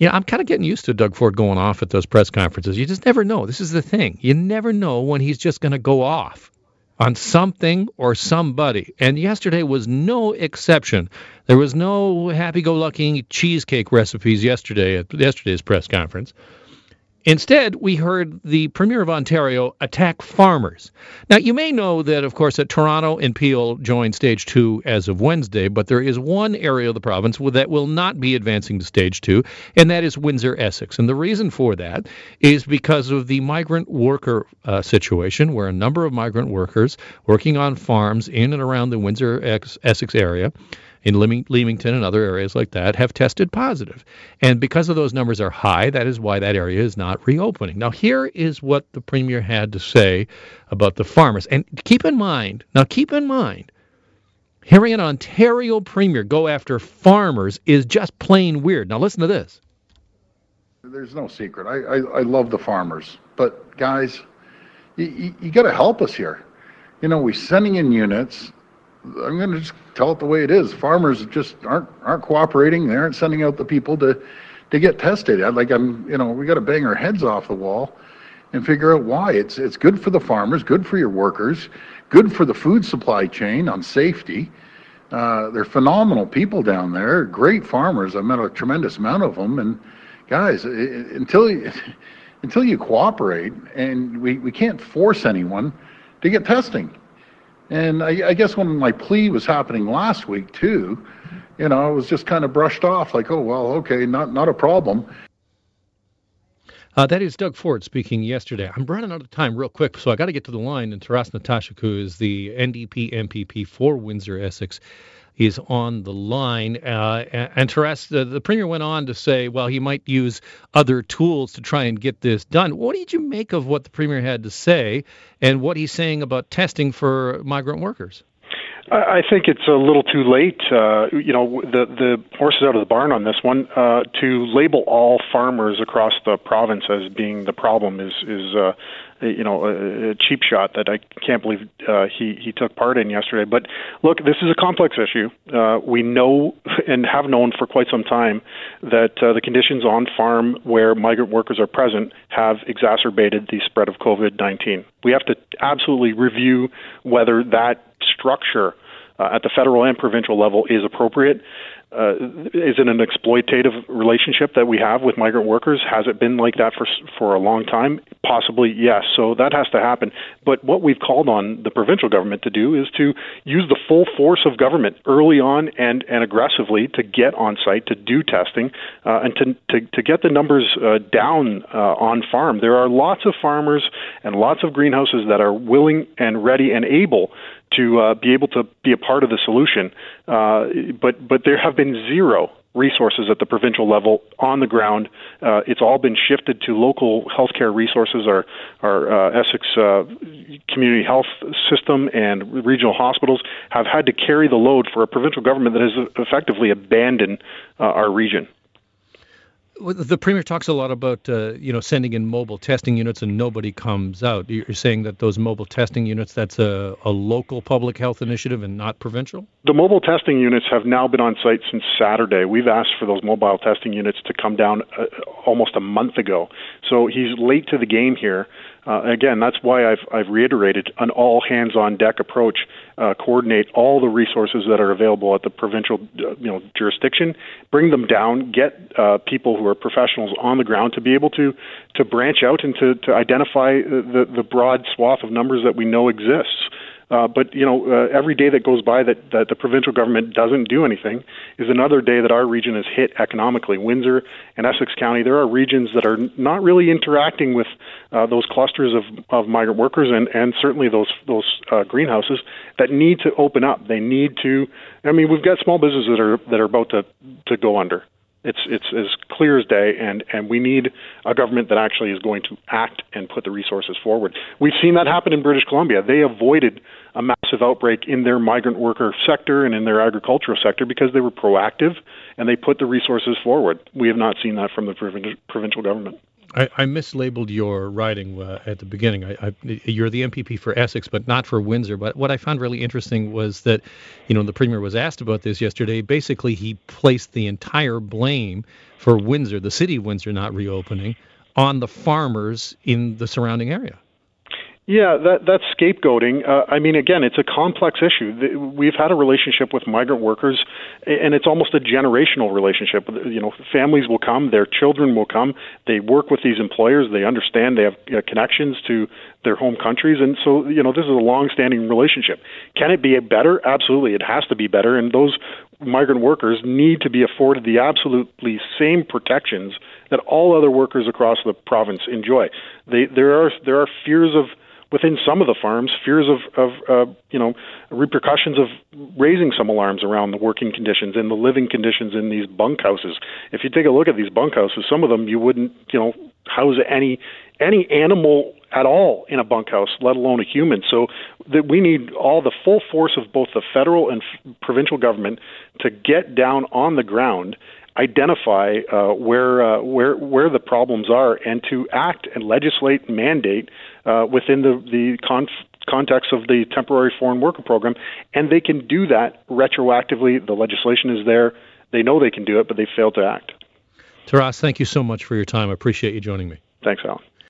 Yeah, I'm kind of getting used to Doug Ford going off at those press conferences. You just never know. This is the thing. You never know when he's just going to go off on something or somebody. And yesterday was no exception. There was no happy-go-lucky cheesecake recipes yesterday at yesterday's press conference. Instead, we heard the Premier of Ontario attack farmers. Now, you may know that, of course, that Toronto and Peel joined Stage 2 as of Wednesday, but there is one area of the province that will not be advancing to Stage 2, and that is Windsor, Essex. And the reason for that is because of the migrant worker uh, situation, where a number of migrant workers working on farms in and around the Windsor, Essex area in Leamington and other areas like that have tested positive. And because of those numbers are high, that is why that area is not reopening. Now, here is what the Premier had to say about the farmers. And keep in mind, now keep in mind, hearing an Ontario Premier go after farmers is just plain weird. Now, listen to this. There's no secret. I, I, I love the farmers. But, guys, you, you, you got to help us here. You know, we're sending in units I'm going to just tell it the way it is. Farmers just aren't aren't cooperating. They aren't sending out the people to to get tested. I Like I'm, you know, we got to bang our heads off the wall and figure out why. It's it's good for the farmers, good for your workers, good for the food supply chain on safety. Uh, they're phenomenal people down there, great farmers. I've met a tremendous amount of them, and guys, it, until you, until you cooperate, and we, we can't force anyone to get testing. And I, I guess when my plea was happening last week too, you know, it was just kind of brushed off like, oh well, okay, not not a problem. Uh, that is Doug Ford speaking yesterday. I'm running out of time real quick, so I got to get to the line. And Taras Natyshak, who is the NDP MPP for Windsor Essex, is on the line. Uh, and Taras, the, the premier went on to say, well, he might use other tools to try and get this done. What did you make of what the premier had to say and what he's saying about testing for migrant workers? I think it's a little too late. Uh, you know, the the horse is out of the barn on this one. Uh, to label all farmers across the province as being the problem is is uh, you know a, a cheap shot that I can't believe uh, he he took part in yesterday. But look, this is a complex issue. Uh, we know and have known for quite some time that uh, the conditions on farm where migrant workers are present have exacerbated the spread of COVID-19. We have to absolutely review whether that structure uh, at the federal and provincial level is appropriate uh, is it an exploitative relationship that we have with migrant workers? Has it been like that for for a long time? Possibly, yes. So that has to happen. But what we've called on the provincial government to do is to use the full force of government early on and and aggressively to get on site to do testing uh, and to, to to get the numbers uh, down uh, on farm. There are lots of farmers and lots of greenhouses that are willing and ready and able to uh, be able to be a part of the solution. Uh, but but there have been zero resources at the provincial level on the ground. Uh, it's all been shifted to local healthcare resources. Our our uh, Essex uh, Community Health System and regional hospitals have had to carry the load for a provincial government that has effectively abandoned uh, our region the premier talks a lot about uh, you know sending in mobile testing units and nobody comes out. You're saying that those mobile testing units that's a, a local public health initiative and not provincial. The mobile testing units have now been on site since Saturday. We've asked for those mobile testing units to come down uh, almost a month ago. So he's late to the game here. Uh, again, that's why I've, I've reiterated an all hands on deck approach. Uh, coordinate all the resources that are available at the provincial, uh, you know, jurisdiction. Bring them down. Get uh, people who are professionals on the ground to be able to to branch out and to, to identify the, the broad swath of numbers that we know exists. Uh, but you know, uh, every day that goes by that, that the provincial government doesn't do anything is another day that our region is hit economically. Windsor and Essex County, there are regions that are not really interacting with uh, those clusters of, of migrant workers and, and certainly those those uh, greenhouses that need to open up. They need to. I mean, we've got small businesses that are that are about to to go under. It's it's as clear as day, and and we need a government that actually is going to act and put the resources forward. We've seen that happen in British Columbia. They avoided a massive outbreak in their migrant worker sector and in their agricultural sector because they were proactive and they put the resources forward. We have not seen that from the provincial government. I, I mislabeled your writing uh, at the beginning. I, I, you're the MPP for Essex, but not for Windsor. But what I found really interesting was that, you know, the premier was asked about this yesterday. Basically, he placed the entire blame for Windsor, the city of Windsor, not reopening, on the farmers in the surrounding area. Yeah, that that's scapegoating. Uh, I mean, again, it's a complex issue. We've had a relationship with migrant workers, and it's almost a generational relationship. You know, families will come, their children will come. They work with these employers. They understand they have uh, connections to their home countries, and so you know, this is a long-standing relationship. Can it be better? Absolutely, it has to be better. And those migrant workers need to be afforded the absolutely same protections that all other workers across the province enjoy. They, there are there are fears of within some of the farms fears of, of uh, you know repercussions of raising some alarms around the working conditions and the living conditions in these bunkhouses. If you take a look at these bunkhouses, some of them you wouldn't you know house any any animal at all in a bunkhouse, let alone a human. So that we need all the full force of both the federal and f- provincial government to get down on the ground identify uh, where uh, where where the problems are and to act and legislate and mandate uh, within the the conf- context of the temporary foreign worker program, and they can do that retroactively. The legislation is there; they know they can do it, but they fail to act. Taras, thank you so much for your time. I appreciate you joining me. Thanks, Alan.